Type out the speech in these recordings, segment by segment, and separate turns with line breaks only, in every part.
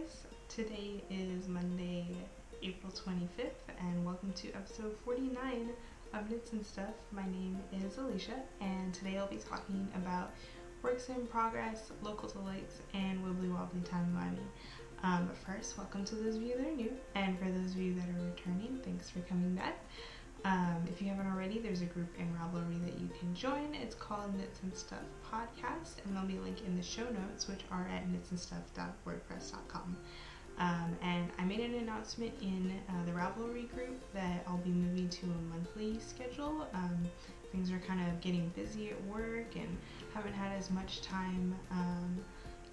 guys, today is Monday, April 25th, and welcome to episode 49 of Knits and Stuff. My name is Alicia, and today I'll be talking about works in progress, local delights, and wibbly wobbly timey-wimey. Um, but first, welcome to those of you that are new, and for those of you that are returning, thanks for coming back. Um, if you haven't already, there's a group in Ravelry that you can join. It's called Knits and Stuff Podcast, and there'll be a link in the show notes, which are at knitsandstuff.wordpress.com. Um, and I made an announcement in uh, the Ravelry group that I'll be moving to a monthly schedule. Um, things are kind of getting busy at work and haven't had as much time um,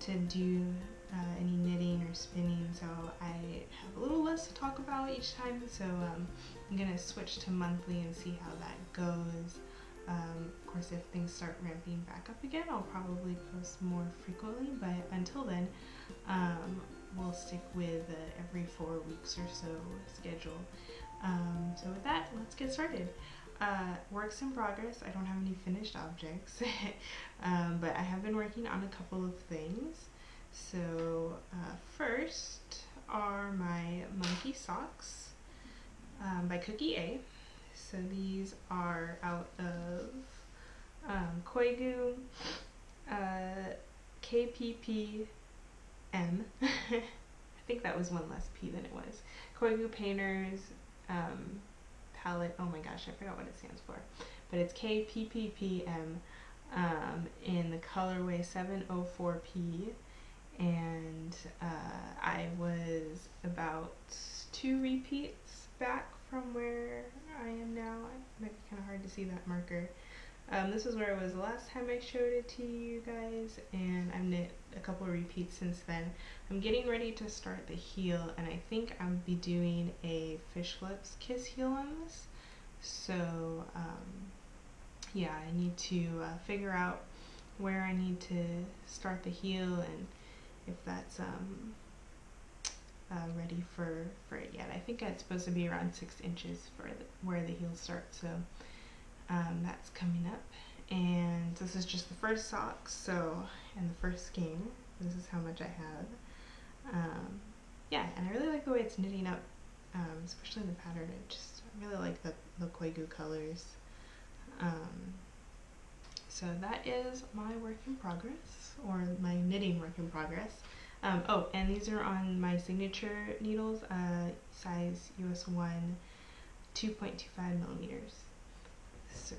to do uh, any knitting or spinning, so I have a little less to talk about each time. So um, I'm gonna switch to monthly and see how that goes. Um, of course, if things start ramping back up again, I'll probably post more frequently, but until then, um, we'll stick with every four weeks or so schedule. Um, so with that, let's get started. Uh, works in progress. I don't have any finished objects, um, but I have been working on a couple of things. So uh, first are my monkey socks um, by Cookie A. So these are out of um, Koigu, uh, KPPM. I think that was one less P than it was. Koigu Painters um, palette. Oh my gosh, I forgot what it stands for. But it's KPPPM um, in the colorway 704P and uh, I was about two repeats back from where I am now. It might be kind of hard to see that marker. Um, this is where I was the last time I showed it to you guys, and I've knit a couple repeats since then. I'm getting ready to start the heel, and I think I'll be doing a fish lips kiss heel on this. So, um, yeah, I need to uh, figure out where I need to start the heel and if that's um, uh, ready for, for it yet. I think it's supposed to be around six inches for the, where the heels start, so um, that's coming up. And this is just the first sock, so, and the first skein. This is how much I have. Um, yeah, and I really like the way it's knitting up, um, especially the pattern. It just, I really like the, the Koigu colors. Um, so that is my work in progress, or my knitting work in progress. Um, oh, and these are on my signature needles, uh, size US 1, 2.25 millimeters. So,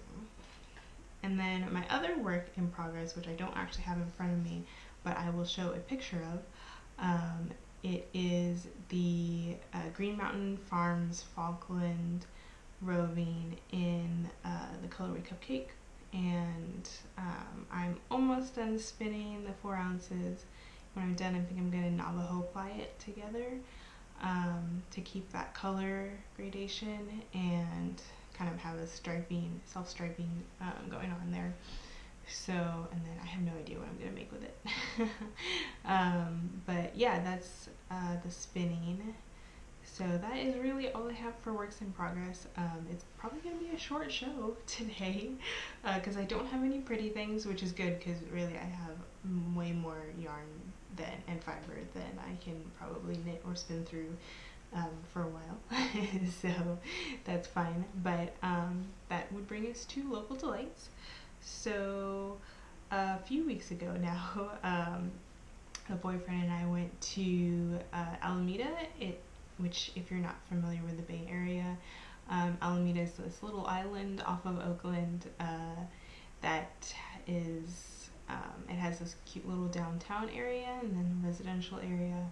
and then my other work in progress, which I don't actually have in front of me, but I will show a picture of, um, it is the uh, Green Mountain Farms Falkland roving in uh, the colorway cupcake and um, I'm almost done spinning the four ounces. When I'm done, I think I'm to Navajo ply it together um, to keep that color gradation and kind of have a striping, self-striping um, going on there. So, and then I have no idea what I'm to make with it. um, but yeah, that's uh, the spinning. So that is really all I have for works in progress. Um, it's probably to be a short show today because uh, I don't have any pretty things, which is good because really I have way more yarn than and fiber than I can probably knit or spin through um, for a while. so that's fine. But um, that would bring us to local delights. So a few weeks ago now, um, a boyfriend and I went to uh, Alameda. It which if you're not familiar with the Bay Area, um, Alameda is this little island off of Oakland uh, that is, um, it has this cute little downtown area and then residential area.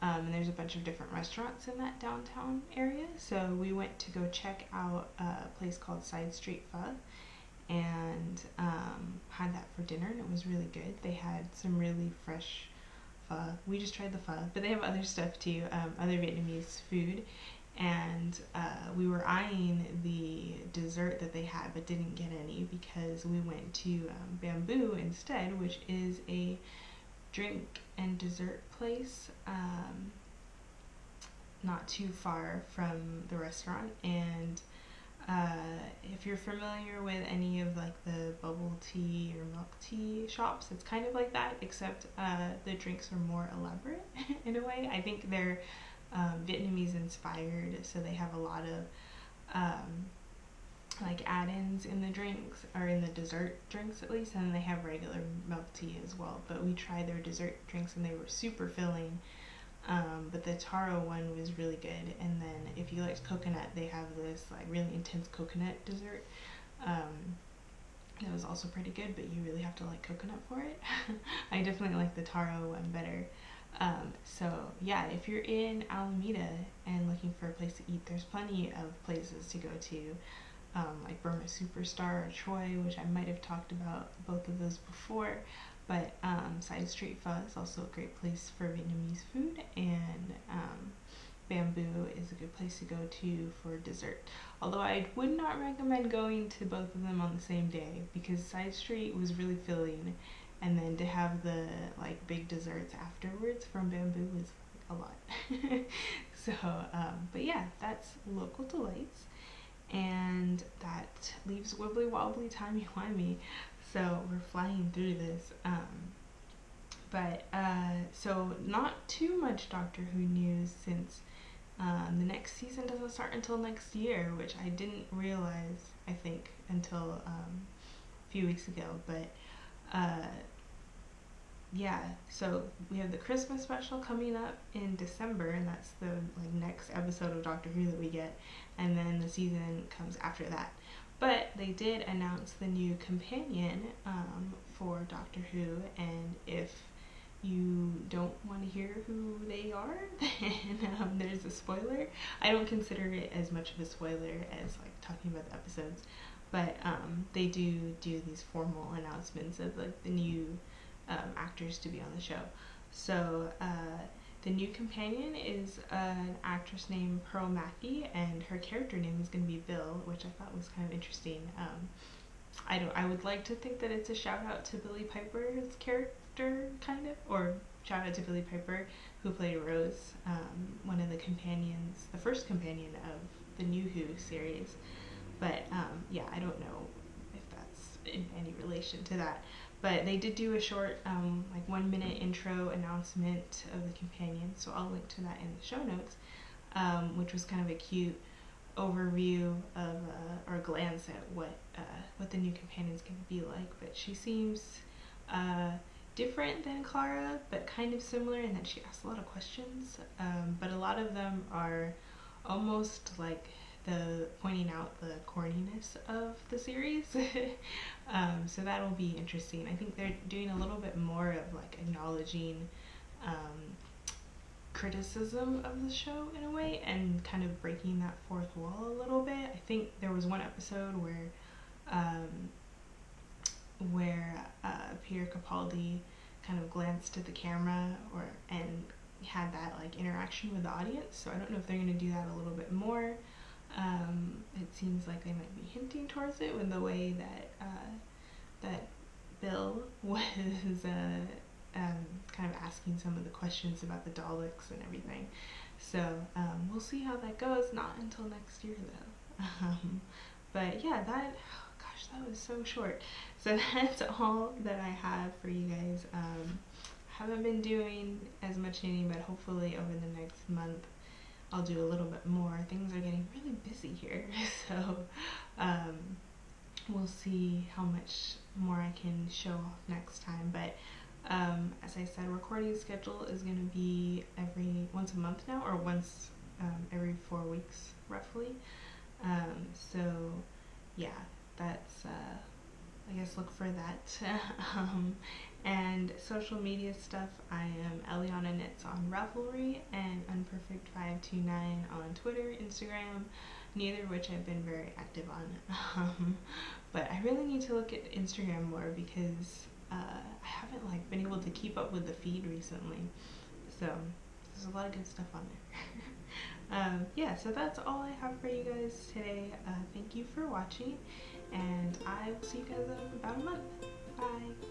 Um, and there's a bunch of different restaurants in that downtown area. So we went to go check out a place called Side Street Pho and um, had that for dinner and it was really good. They had some really fresh pho. We just tried the pho, but they have other stuff too, um, other Vietnamese food. And uh, we were eyeing the dessert that they had, but didn't get any because we went to um, Bambu instead, which is a drink and dessert place um, not too far from the restaurant. And uh, if you're familiar with any of like the bubble tea or milk tea shops, it's kind of like that, except uh, the drinks are more elaborate in a way. I think they're um, Vietnamese inspired, so they have a lot of um, like add-ins in the drinks or in the dessert drinks at least and they have regular milk tea as well but we tried their dessert drinks and they were super filling um, but the taro one was really good and then if you like coconut they have this like really intense coconut dessert um, that was also pretty good but you really have to like coconut for it. I definitely like the taro one better um, so yeah if you're in Alameda and looking for a place to eat there's plenty of places to go to um, like Burma Superstar or Choi, which I might have talked about both of those before. But um, Side Street Pho is also a great place for Vietnamese food, and um, Bambu is a good place to go to for dessert. Although I would not recommend going to both of them on the same day because Side Street was really filling, and then to have the like big desserts afterwards from Bambu was a lot. so, um, but yeah, that's local delights and that leaves wibbly wobbly timey wimey. So we're flying through this. Um, but uh, so not too much Doctor Who news since um, the next season doesn't start until next year, which I didn't realize I think until um, a few weeks ago. But uh, yeah, so we have the Christmas special coming up in December, and that's the like next episode of Doctor Who that we get, and then the season comes after that. But they did announce the new companion um, for Doctor Who, and if you don't want to hear who they are, then um, there's a spoiler. I don't consider it as much of a spoiler as like talking about the episodes, but um, they do do these formal announcements of like the new um, actors to be on the show. So uh, the new companion is an actress named Pearl Mackie, and her character name is going to be Bill, which I thought was kind of interesting. Um, I don't. I would like to think that it's a shout out to Billie Piper's character, kind of, or shout out to Billie Piper, who played Rose, um, one of the companions, the first companion of the New Who series. But um, yeah, I don't know in any relation to that. But they did do a short, um, like one minute intro announcement of the companion, so I'll link to that in the show notes, um, which was kind of a cute overview of uh, or glance at what uh, what the new companion is going to be like. But she seems uh, different than Clara, but kind of similar in that she asks a lot of questions. Um, but a lot of them are almost like the pointing out the corniness of the series. um, so that'll be interesting. I think they're doing a little bit more of like acknowledging um, criticism of the show in a way and kind of breaking that fourth wall a little bit. I think there was one episode where um, where uh, Peter Capaldi kind of glanced at the camera or and had that like interaction with the audience. So I don't know if they're going to do that a little bit more. Um, it seems like they might be hinting towards it with the way that uh, that Bill was uh, um, kind of asking some of the questions about the Daleks and everything. So um, we'll see how that goes. Not until next year though. Um, but yeah, that oh gosh, that was so short. So that's all that I have for you guys. Um, haven't been doing as much knitting, but hopefully over the next month I'll do a little bit more. Things are getting really busy here, so um, we'll see how much more I can show off next time. But um, as I said, recording schedule is going to be every once a month now, or once um, every four weeks, roughly. Um, so yeah, that's uh, I guess look for that. um, and social media stuff, I am Eliana Knits on Ravelry and Unperfect529 on Twitter, Instagram, neither of which I've been very active on. Um, but I really need to look at Instagram more because uh, I haven't like been able to keep up with the feed recently. So there's a lot of good stuff on there. um, yeah, so that's all I have for you guys today. Uh, thank you for watching and I will see you guys in about a month. Bye!